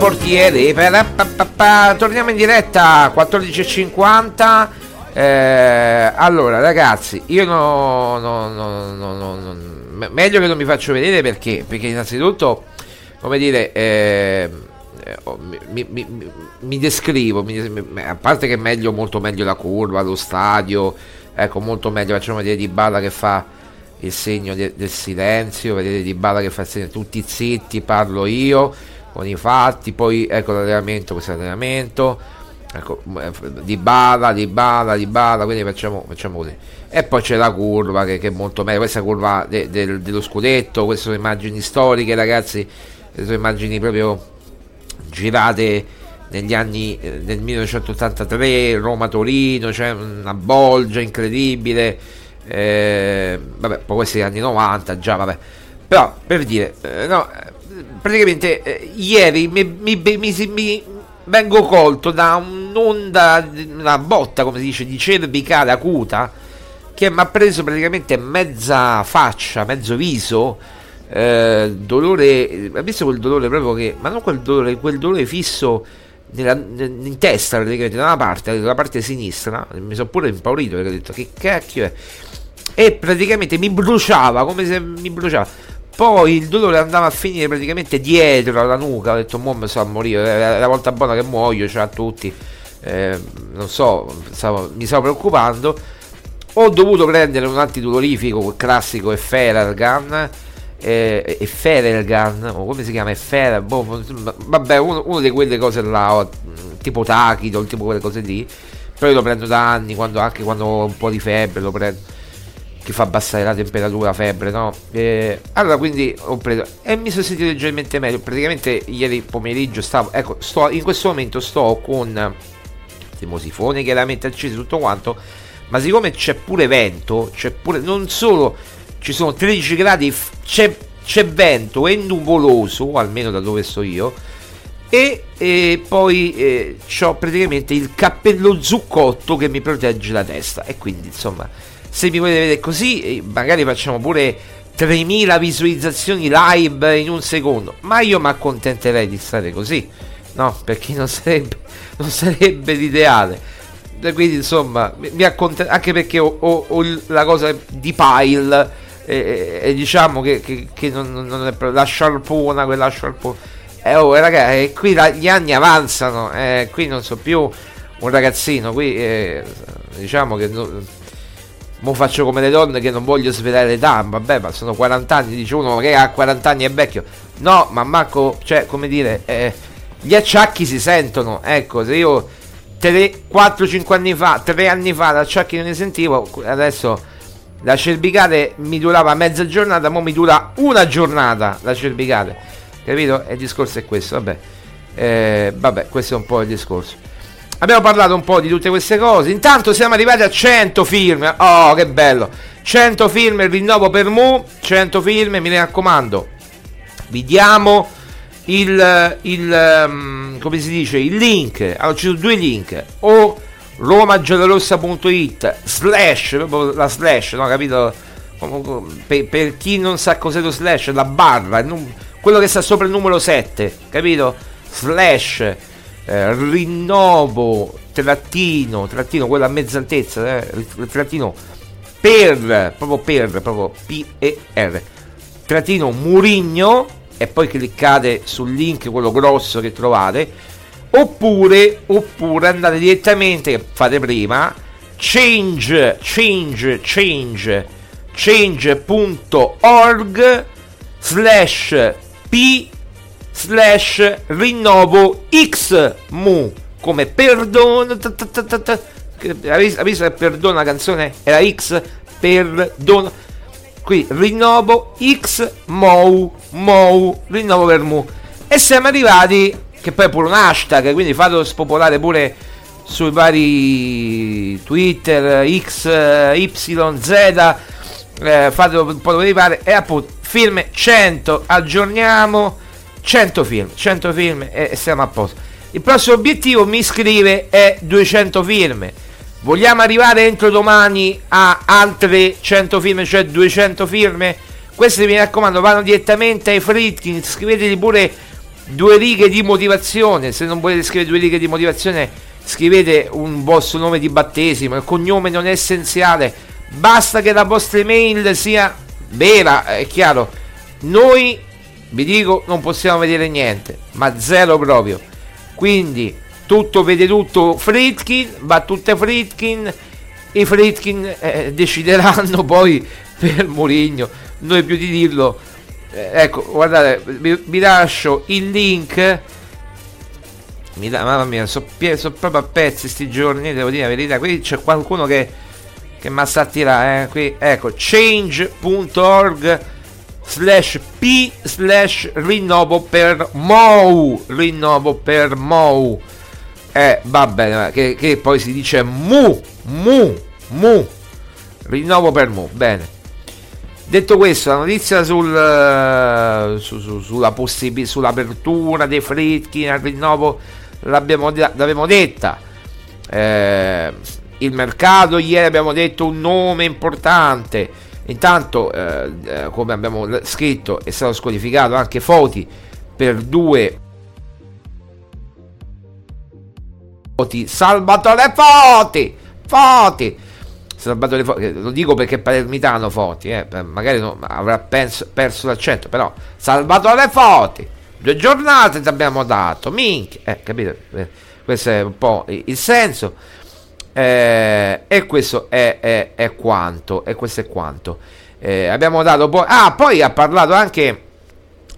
Portiere. Torniamo in diretta 14.50. Eh, allora, ragazzi, io no, no, no, no, meglio che non mi faccio vedere perché, perché innanzitutto, come dire, eh, mi, mi, mi, descrivo. Mi, a parte che è meglio, molto meglio la curva, lo stadio. Ecco, molto meglio. Facciamo vedere di Balla che fa il segno de, del silenzio. Vedete di Balla che fa il segno tutti zitti, parlo io con i fatti, poi ecco l'allenamento, questo allenamento, ecco, eh, di bala, di bala, di bala, quindi facciamo, facciamo così. E poi c'è la curva che, che è molto meglio, questa curva de, de, dello scudetto, queste sono immagini storiche ragazzi, sono immagini proprio girate negli anni eh, del 1983, Roma-Torino, c'è una bolgia incredibile, eh, vabbè, poi questi anni 90 già, vabbè. Però per dire, eh, no, praticamente eh, ieri mi, mi, mi, mi, vengo colto da un'onda, una botta, come si dice, di cervicale acuta che mi ha preso praticamente mezza faccia, mezzo viso eh, dolore, ha visto quel dolore proprio che, ma non quel dolore, quel dolore fisso nella, in testa praticamente da una parte, dalla parte sinistra, mi sono pure impaurito perché ho detto che cacchio è, e praticamente mi bruciava, come se mi bruciava. Poi il dolore andava a finire praticamente dietro alla nuca, ho detto, mo mi so a morire, è la volta buona che muoio, ce l'ha tutti, eh, non so, stavo, mi stavo preoccupando. Ho dovuto prendere un antidolorifico classico Efferalgan eh, Efferalgan o come si chiama? Effer boh, vabbè uno, uno, di quelle cose là tipo Tachido tipo quelle cose lì. Però io lo prendo da anni quando, anche quando ho un po' di febbre lo prendo che fa abbassare la temperatura la febbre no eh, allora quindi ho preso e mi sono sentito leggermente meglio praticamente ieri pomeriggio stavo ecco sto in questo momento sto con termosifone chiaramente acceso tutto quanto ma siccome c'è pure vento, c'è pure non solo ci sono 13 gradi, c'è, c'è vento, è nuvoloso, almeno da dove sto io, e, e poi eh, ho praticamente il cappello zuccotto che mi protegge la testa. E quindi, insomma, se mi volete vedere così, eh, magari facciamo pure 3000 visualizzazioni live in un secondo, ma io mi accontenterei di stare così, no? Perché non sarebbe, non sarebbe l'ideale. Quindi insomma mi accontento anche perché ho, ho, ho, la cosa di pile e, e diciamo che, che, che non, non, è la sciarpona quella sciarpona eh, oh, ragazzi, qui la, gli anni avanzano eh, qui non so più un ragazzino qui eh, diciamo che no, mo faccio come le donne che non voglio svelare l'età vabbè ma sono 40 anni dice uno che ha 40 anni è vecchio no ma Marco cioè come dire eh, gli acciacchi si sentono ecco se io 3, 4, 5 anni fa, 3 anni fa che non ne sentivo, adesso la cervicale mi durava mezza giornata, ora mi dura una giornata la cervicale, capito? E il discorso è questo, vabbè. Eh, vabbè, questo è un po' il discorso. Abbiamo parlato un po' di tutte queste cose. Intanto siamo arrivati a 100 film. Oh, che bello! 100 film, il rinnovo per Mu. 100 film, mi raccomando. Vi diamo il, il um, come si dice il link allora ci sono due link o romagiallorossa.it slash proprio la slash no capito per, per, chi non sa cos'è lo slash la barra quello che sta sopra il numero 7 capito slash eh, rinnovo trattino trattino quello a mezza altezza eh, trattino per proprio per proprio P E R. Trattino Murigno e poi cliccate sul link quello grosso che trovate oppure, oppure andate direttamente fate prima change change change change.org slash p slash rinnovo x mu come perdono avete visto che perdono la canzone? Era x perdono qui rinnovo X Mou Mou rinnovo per Mu. E siamo arrivati che poi è pure un hashtag quindi fatelo spopolare pure sui vari Twitter X Y Z eh, fatelo un po' dove pare. E appunto film 100 aggiorniamo 100 film 100 film e siamo a posto. Il prossimo obiettivo mi scrive è 200 film. Vogliamo arrivare entro domani a altre 100 firme, cioè 200 firme? Queste mi raccomando vanno direttamente ai Fritkin, scriveteli pure due righe di motivazione, se non volete scrivere due righe di motivazione scrivete un vostro nome di battesimo, il cognome non è essenziale, basta che la vostra email sia vera, è chiaro. Noi, vi dico, non possiamo vedere niente, ma zero proprio. Quindi tutto vede tutto Fritkin, battute Fritkin, i Fritkin eh, decideranno poi per Mourinho, noi più di dirlo. Eh, ecco, guardate, vi, vi, lascio il link. Mi da, mamma mia, sono so proprio a pezzi sti giorni, devo dire la verità. Qui c'è qualcuno che, che mi sta a tirare. Eh? Qui, ecco, change.org slash p slash rinnovo per Mou. Rinnovo per Mou eh, va bene, che, che poi si dice mu, mu, mu. Rinnovo per mu, bene. Detto questo, la notizia sul, uh, su, su, sulla possib- sull'apertura dei Fritkin al rinnovo l'abbiamo, l'abbiamo detta. Eh, il mercato, ieri abbiamo detto un nome importante. Intanto, eh, eh, come abbiamo scritto, è stato squalificato anche Foti per due Foti, Salvatore Foti, Foti, Salvatore Foti, lo dico perché è palermitano Foti, eh, magari non, avrà perso, perso l'accento, però Salvatore Foti, due giornate ti abbiamo dato, minchia, eh, capito? Eh, questo è un po' il senso. Eh, e questo è, è, è, quanto. E questo è quanto. Eh, abbiamo dato poi. Ah, poi ha parlato anche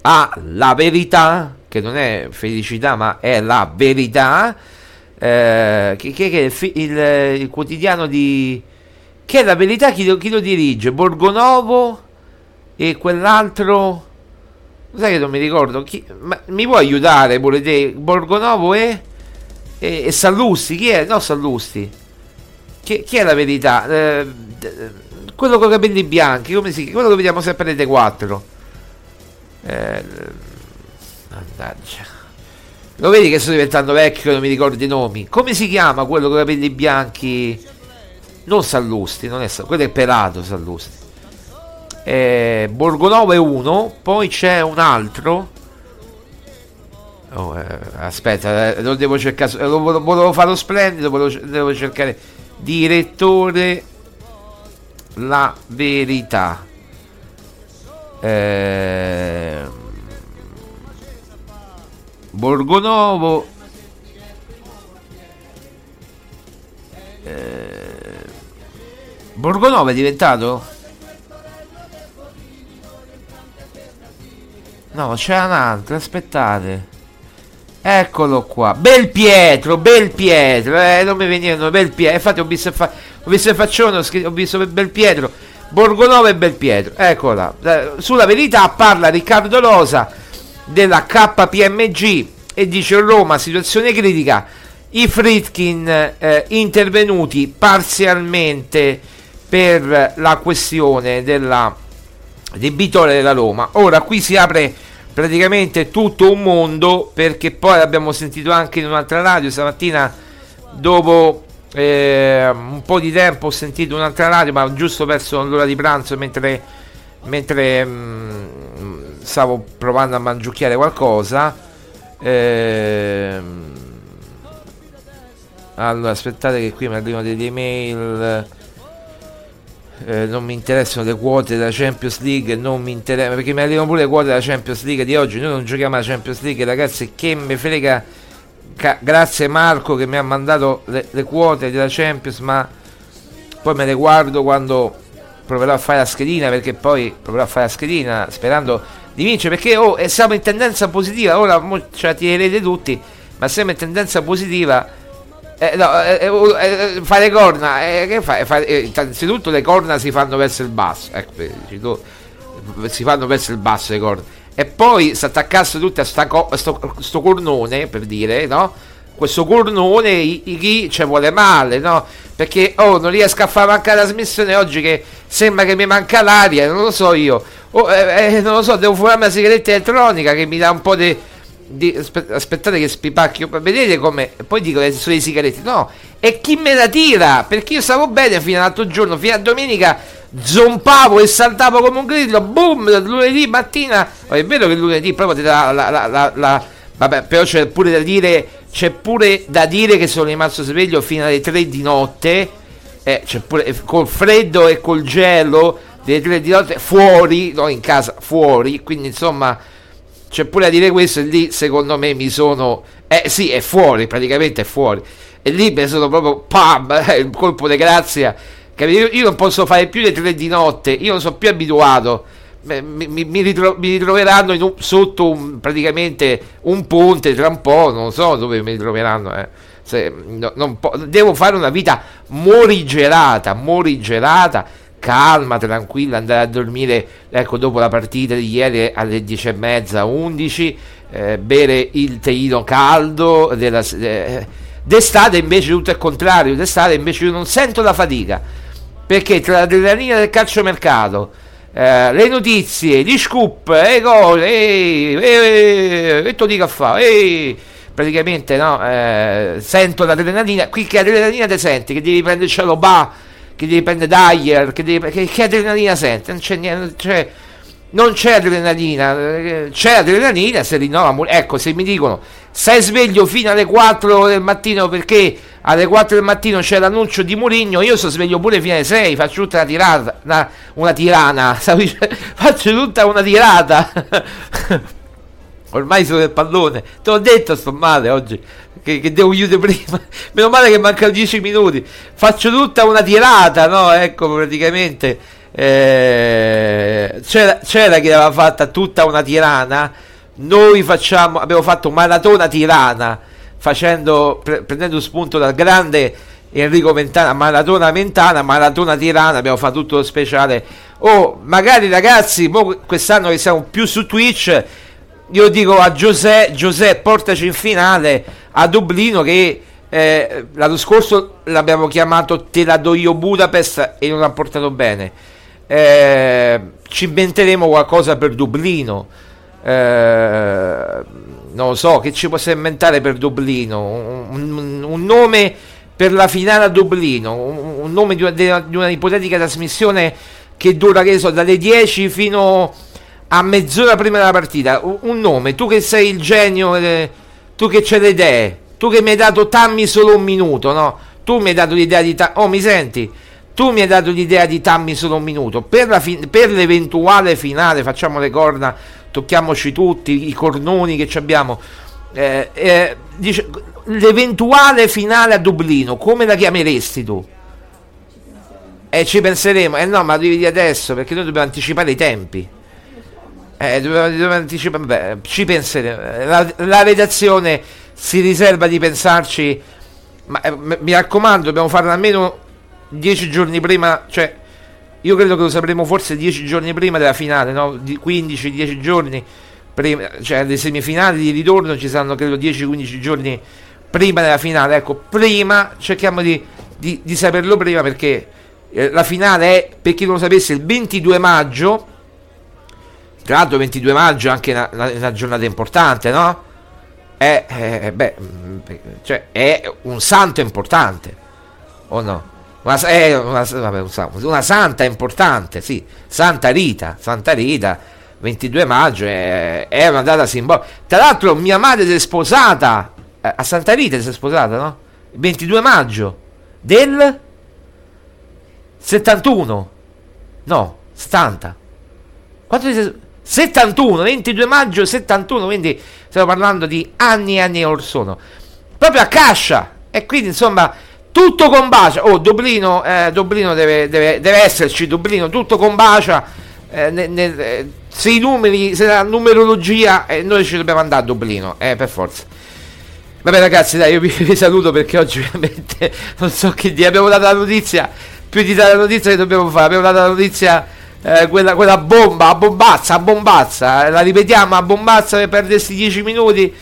alla verità, che non è felicità, ma è la verità. Eh, che, che, che il, il, quotidiano di. Che è la verità? Chi lo, chi lo dirige? Borgonovo e quell'altro. Sai che non mi ricordo. Chi, ma, mi puoi aiutare pure te? Borgonovo e, e, e Sallusti. Chi è? No, Sallusti. Chi, chi è la verità? Eh, quello con i capelli bianchi, come si Quello che vediamo sempre nei T4. Eh, mannaggia. Lo vedi che sto diventando vecchio e non mi ricordo i nomi. Come si chiama quello con i capelli bianchi? Non Sallusti, non è Sallusti, quello è Pelato Sallusti. Eh, Borgonovo è uno, poi c'è un altro. Oh, eh, aspetta, eh, lo devo cercare. Lo, volevo fare lo splendido, volevo, devo cercare direttore La Verità. Eh, Borgonovo. Eh, Borgonovo è diventato? No, c'è un altro, aspettate. Eccolo qua, Bel Pietro, Bel Pietro, eh, non mi venivano Bel Pietro, infatti ho visto, fa- ho visto il faccione, ho, scritto, ho visto Bel Pietro, Borgonova e Bel Pietro, eccola, eh, sulla verità parla Riccardo Rosa della KPMG e dice Roma, situazione critica, i Fritkin eh, intervenuti parzialmente per la questione della debitore della Roma, ora qui si apre praticamente tutto un mondo perché poi abbiamo sentito anche in un'altra radio stamattina dopo eh, un po' di tempo ho sentito un'altra radio ma giusto verso l'ora di pranzo mentre, mentre mh, mm, stavo provando a mangiucchiare qualcosa eh, allora aspettate che qui mi arrivano delle email eh, non mi interessano le quote della Champions League, non mi interessa perché mi arrivano pure le quote della Champions League di oggi. Noi non giochiamo alla Champions League, ragazzi. Che mi frega. Ca- grazie Marco che mi ha mandato le, le, quote della Champions, ma poi me le guardo quando proverò a fare la schedina. Perché poi proverò a fare la schedina sperando di vincere. Perché oh, siamo in tendenza positiva. Ora ce la tirerete tutti, ma siamo in tendenza positiva eh, no, eh, eh, eh, fare corna, eh, che fa? fa eh, innanzitutto le corna si fanno verso il basso, ecco, si fanno verso il basso le corna, e poi si attaccasse tutte a sta co- sto, sto, cornone, per dire, no? Questo cornone chi ci vuole male, no? Perché oh, non riesco a fare mancare la trasmissione oggi che sembra che mi manca l'aria, non lo so io. Oh, eh, non lo so, devo fare una sigaretta elettronica che mi dà un po' di di, aspettate che spipacchio vedete come poi dico che sono le sigarette no e chi me la tira? Perché io stavo bene fino all'altro giorno fino a domenica zompavo e saltavo come un grillo boom lunedì mattina. Oh, è vero che lunedì proprio ti la, la, la, la, vabbè però c'è pure da dire c'è pure da dire che sono rimasto sveglio fino alle 3 di notte eh, c'è pure col freddo e col gelo delle 3 di notte fuori no in casa fuori quindi insomma c'è pure a dire questo e lì secondo me mi sono eh sì è fuori praticamente è fuori. E lì mi sono proprio pam il colpo di grazia io, io, non posso fare più le tre di notte io non sono più abituato. Mi, mi, mi, ritro, mi ritroveranno un, sotto un, praticamente un ponte tra un po' non so dove mi ritroveranno eh. Se, no, po- devo fare una vita morigerata morigerata calma, tranquilla, andare a dormire ecco, dopo la partita di ieri alle 10 e mezza, 11, eh, bere il teino caldo. Della, eh, d'estate invece tutto è contrario, d'estate invece io non sento la fatica, perché tra l'adrenalina del calciomercato, eh, le notizie, gli scoop, le cose, e, e, e, dico a fare, praticamente no, eh, sento l'adrenalina, qui che adrenalina ti senti, che devi prendere il cielo, bah, che devi prendere Dyer, che, devi, che, che adrenalina sente? Non c'è niente, cioè, non c'è adrenalina, eh, c'è adrenalina se rinnova. Ecco, se mi dicono stai sveglio fino alle 4 del mattino perché alle 4 del mattino c'è l'annuncio di Murigno, io sono sveglio pure fino alle 6, faccio tutta una tirata, una, una tirana, faccio tutta una tirata. Ormai sono del pallone, te l'ho detto sto male oggi, che, che, devo chiudere prima, meno male che mancano 10 minuti, faccio tutta una tirata, no? Ecco praticamente eh, c'era, c'era chi aveva fatta tutta una tirana, noi facciamo, abbiamo fatto maratona tirana, facendo, pre- prendendo spunto dal grande Enrico Mentana, maratona Mentana, maratona tirana, abbiamo fatto tutto lo speciale. Oh, magari ragazzi, quest'anno che siamo più su Twitch, io dico a Giuseppe, portaci in finale a Dublino che eh, l'anno scorso l'abbiamo chiamato Te la do io Budapest e non ha portato bene eh, ci inventeremo qualcosa per Dublino. Eh, non lo so, che ci possiamo inventare per Dublino? Un, un, un nome per la finale a Dublino, un, un nome di una, di una, ipotetica trasmissione che dura che so, dalle 10 fino a mezz'ora prima della partita. Un, nome, tu che sei il genio, eh, tu che c'hai le idee, tu che mi hai dato Tammy solo un minuto, no? Tu mi hai dato l'idea di Tammy. Oh, mi senti? Tu mi hai dato l'idea di Tammy solo un minuto. Per, fi- per, l'eventuale finale, facciamo le corna, tocchiamoci tutti, i cornoni che abbiamo. Eh, eh, dice, l'eventuale finale a Dublino, come la chiameresti tu? E eh, ci penseremo. Eh no, ma devi dire adesso perché noi dobbiamo anticipare i tempi. Eh, dobbiamo, anticipare. Beh, ci penseremo. La, la redazione si riserva di pensarci. Ma eh, mi raccomando, dobbiamo farla almeno dieci giorni prima, cioè io credo che lo sapremo forse dieci giorni prima della finale, no? 15-10 giorni prima, cioè le semifinali di ritorno ci saranno credo 10-15 giorni prima della finale, ecco, prima cerchiamo di, di, di saperlo prima perché eh, la finale è, per chi non lo sapesse, il 22 maggio, tra l'altro 22 maggio è anche una, una, giornata importante, no? È, è, beh, mm, cioè, è un santo importante, o no? Una, eh, una, vabbè, una, santa importante, sì, Santa Rita, Santa Rita, 22 maggio, è, è una data simbolica. Tra l'altro mia madre si è sposata, eh, a Santa Rita si è sposata, no? Il 22 maggio del 71, no, 70. Quanto si 71, 22 maggio 71, quindi stiamo parlando di anni e anni or sono. Proprio a Cascia. E quindi insomma tutto combacia. Oh, Dublino, eh, Dublino deve, deve, deve, esserci. Dublino, tutto combacia. Eh, eh, se i numeri, se la numerologia, eh, noi ci dobbiamo andare a Dublino, eh, per forza. Vabbè, ragazzi, dai, io vi, vi, saluto perché oggi veramente non so che dire. Abbiamo dato la notizia. Più di dare la notizia che dobbiamo fare. Abbiamo dato la notizia. Eh, quella, quella bomba, a bombazza, a bombazza. La ripetiamo a bombazza per perdersi 10 minuti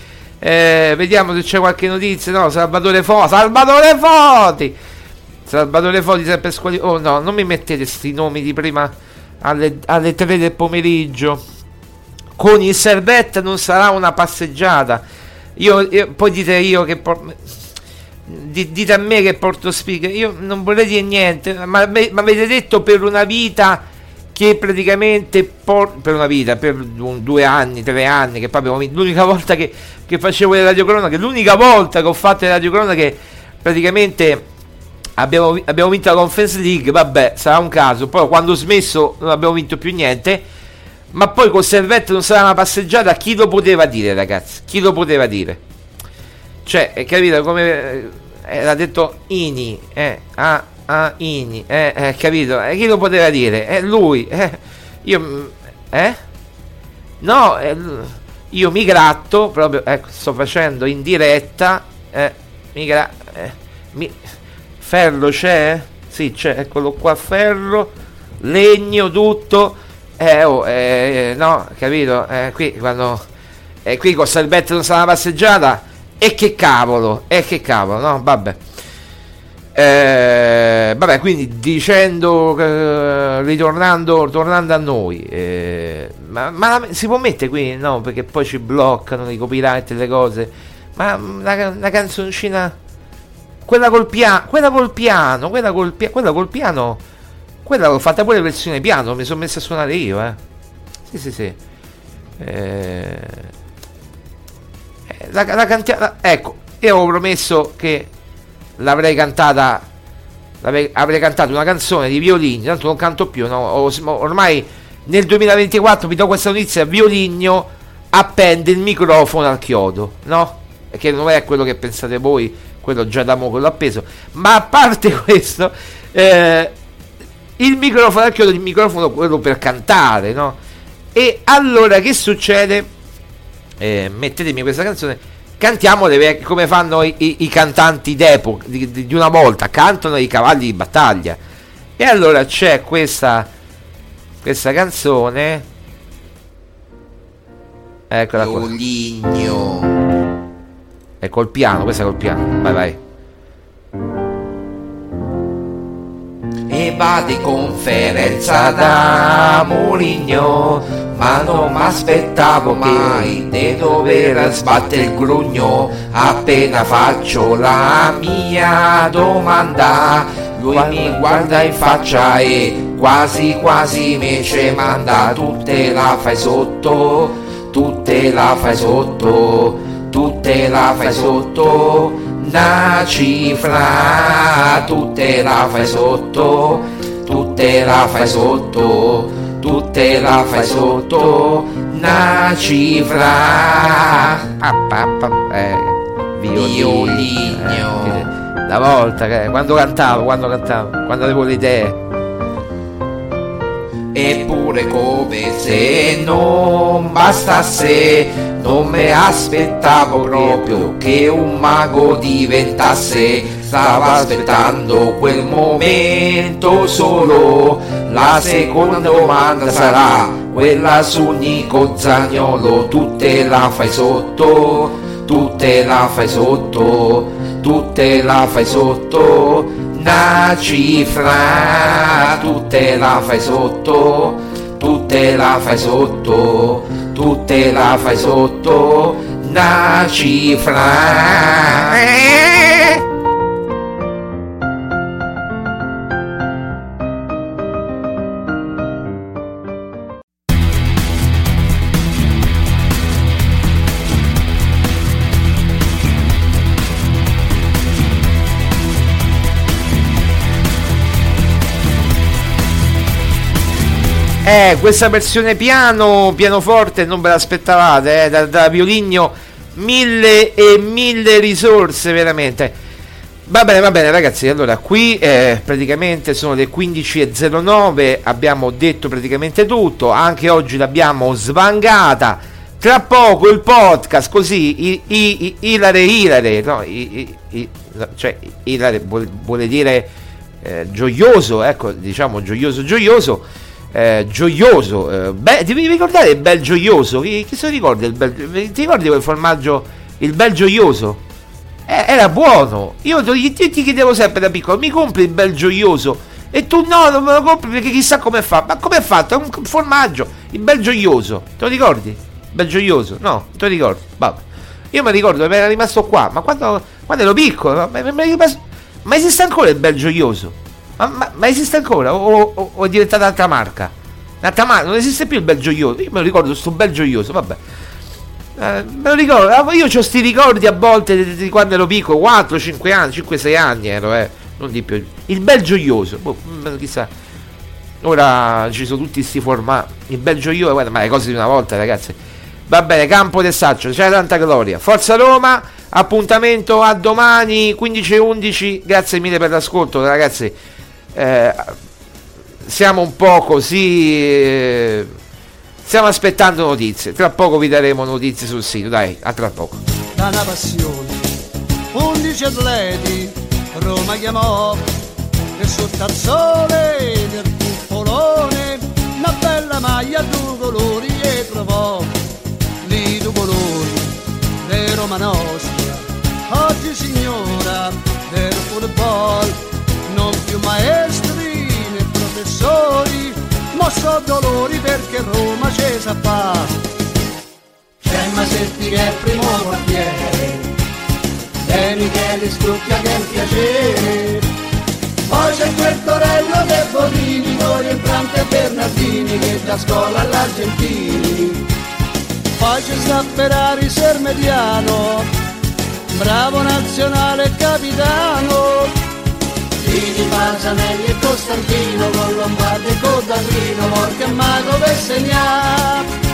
eh, vediamo se c'è qualche notizia. No, Salvatore Foti. Salvatore Foti! Salvatore Foti sempre squali. Oh no, non mi mettete questi nomi di prima alle, alle 3 del pomeriggio. Con il servette non sarà una passeggiata. Io, io poi dite io che por- dite a me che porto speaker. Io non vorrei dire niente, ma mi avete detto per una vita che praticamente por- per una vita, per un, due anni, tre anni, che poi abbiamo vinto, l'unica volta che, che facevo le radiocronache, l'unica volta che ho fatto le radiocronache, praticamente abbiamo, abbiamo vinto la Conference League, vabbè, sarà un caso, poi quando ho smesso non abbiamo vinto più niente, ma poi col servetto non sarà una passeggiata, chi lo poteva dire ragazzi? Chi lo poteva dire? Cioè, capito come eh, l'ha detto Ini, eh, ah, Ah, Ini, eh, eh, capito? Eh, chi lo poteva dire? È lui, eh. Io, mm, eh? No, eh, io mi gratto, proprio, ecco, sto facendo in diretta, eh, mi gra... Eh, mi... Ferro c'è? Sì, c'è, eccolo qua, ferro, legno, tutto. Eh, oh, eh, no, capito? Eh, qui quando... Eh, qui con Salvetto non sa una passeggiata, e che cavolo, e che cavolo, no? Vabbè. Eh, vabbè, quindi dicendo, eh, ritornando tornando a noi, eh, ma, ma, si può mettere qui? No, perché poi ci bloccano i copyright e le cose. Ma una, una canzoncina, quella col piano, quella col piano, quella col, pia- quella col piano, quella l'ho fatta pure versione piano, mi sono messo a suonare io, eh. Sì, sì, sì. Eh, eh la, la cantiamo, ecco, io avevo promesso che l'avrei cantata, avrei cantato una canzone di violini, tanto non canto più, no? ormai nel 2024 vi do questa notizia, Violigno appende il microfono al chiodo, no? Perché non è quello che pensate voi, quello già da mo' l'ho appeso, ma a parte questo, eh, il microfono al chiodo, il microfono quello per cantare, no? E allora che succede? Eh, mettetemi questa canzone cantiamole come fanno i, i, i cantanti d'epoca di, di, una volta cantano i cavalli di battaglia. E allora c'è questa questa canzone. Eccola qua. Ligno. è col piano questa è col piano. Vai vai va di conferenza da Moligno ma non mi aspettavo mai. di dover sbattere il grugno. Appena faccio la mia domanda lui mi guarda in faccia e quasi quasi mi ce manda. Tutte la fai sotto tutte la fai sotto tutte la fai sotto una cifra tutte la fai sotto tutte la fai sotto tutte la fai sotto. Una cifra. Eh, violino. Eh, la volta che quando cantavo quando cantavo quando avevo le idee. Eppure come se non bastasse, non mi aspettavo proprio che un mago diventasse. Stavo aspettando quel momento solo. La seconda domanda sarà quella su Nico Zagnolo. Tutte la fai sotto, tutte la fai sotto, tutte la fai sotto una cifra, tutte la fai sotto, tutte la fai sotto, tutte la fai sotto, una cifra. Eh, questa versione piano, pianoforte, non ve l'aspettavate, eh, da, da Violigno, mille e mille risorse, veramente. Va bene, va bene ragazzi, allora qui eh, praticamente sono le 15.09, abbiamo detto praticamente tutto, anche oggi l'abbiamo svangata, tra poco il podcast così, i, i, i, ilare ilare, no, i, i, cioè ilare vuol, vuole dire eh, gioioso, ecco, diciamo gioioso gioioso, eh, gioioso. Eh, beh, ti ricordare il bel gioioso? Chi, chi se lo ricorda il bel Ti ricordi quel formaggio, il bel gioioso? Eh, era buono. Io ti, ti, chiedevo sempre da piccolo, mi compri il bel gioioso? E tu no, non me lo compri perché chissà come fa. Ma come è fatto? È un formaggio, il bel gioioso. Te lo ricordi? Bel gioioso? No, te lo ricordi? Vabbè. Io mi ricordo mi era rimasto qua, ma quando, quando ero piccolo, ma, ma, ma esiste ancora il bel gioioso? Ma, ma, ma esiste ancora? O, o, o, è diventata un'altra marca? Un'altra marca? Non esiste più il bel gioioso. Io me lo ricordo, sto bel gioioso, vabbè. Eh, me lo ricordo, ah, io ho questi ricordi a volte di, di, quando ero piccolo, 4, 5 anni, 5, 6 anni ero, eh, non di più. Il bel gioioso, boh, mm, chissà. Ora ci sono tutti questi formati. Il bel gioioso, guarda, ma le cose di una volta, ragazzi. Va bene, campo del Saccio, c'è tanta gloria. Forza Roma, appuntamento a domani 15-11. Grazie mille per l'ascolto, ragazzi eh, siamo un po' così. Eh, stiamo aspettando notizie. Tra poco vi daremo notizie sul sito. Dai, a tra poco. Da una passione, 11 atleti, Roma chiamò e sotto al sole del cupolone una bella maglia due colori e trovò lì due colori di Roma nostra oggi signora del football non più maestri né professori, ma so dolori perché Roma c'è sa fa. C'è Masetti che è primo portiere, e Michele Stucca che è un piacere. Poi c'è quel Torello De Bonini, Norio Infrante e Bernardini che da scuola all'Argentini. Poi c'è sta Ferrari Sermediano, bravo nazionale capitano. Dini, Pasanelli e Costantino, con Lombardi e Codallino, Morca e Mago segnare.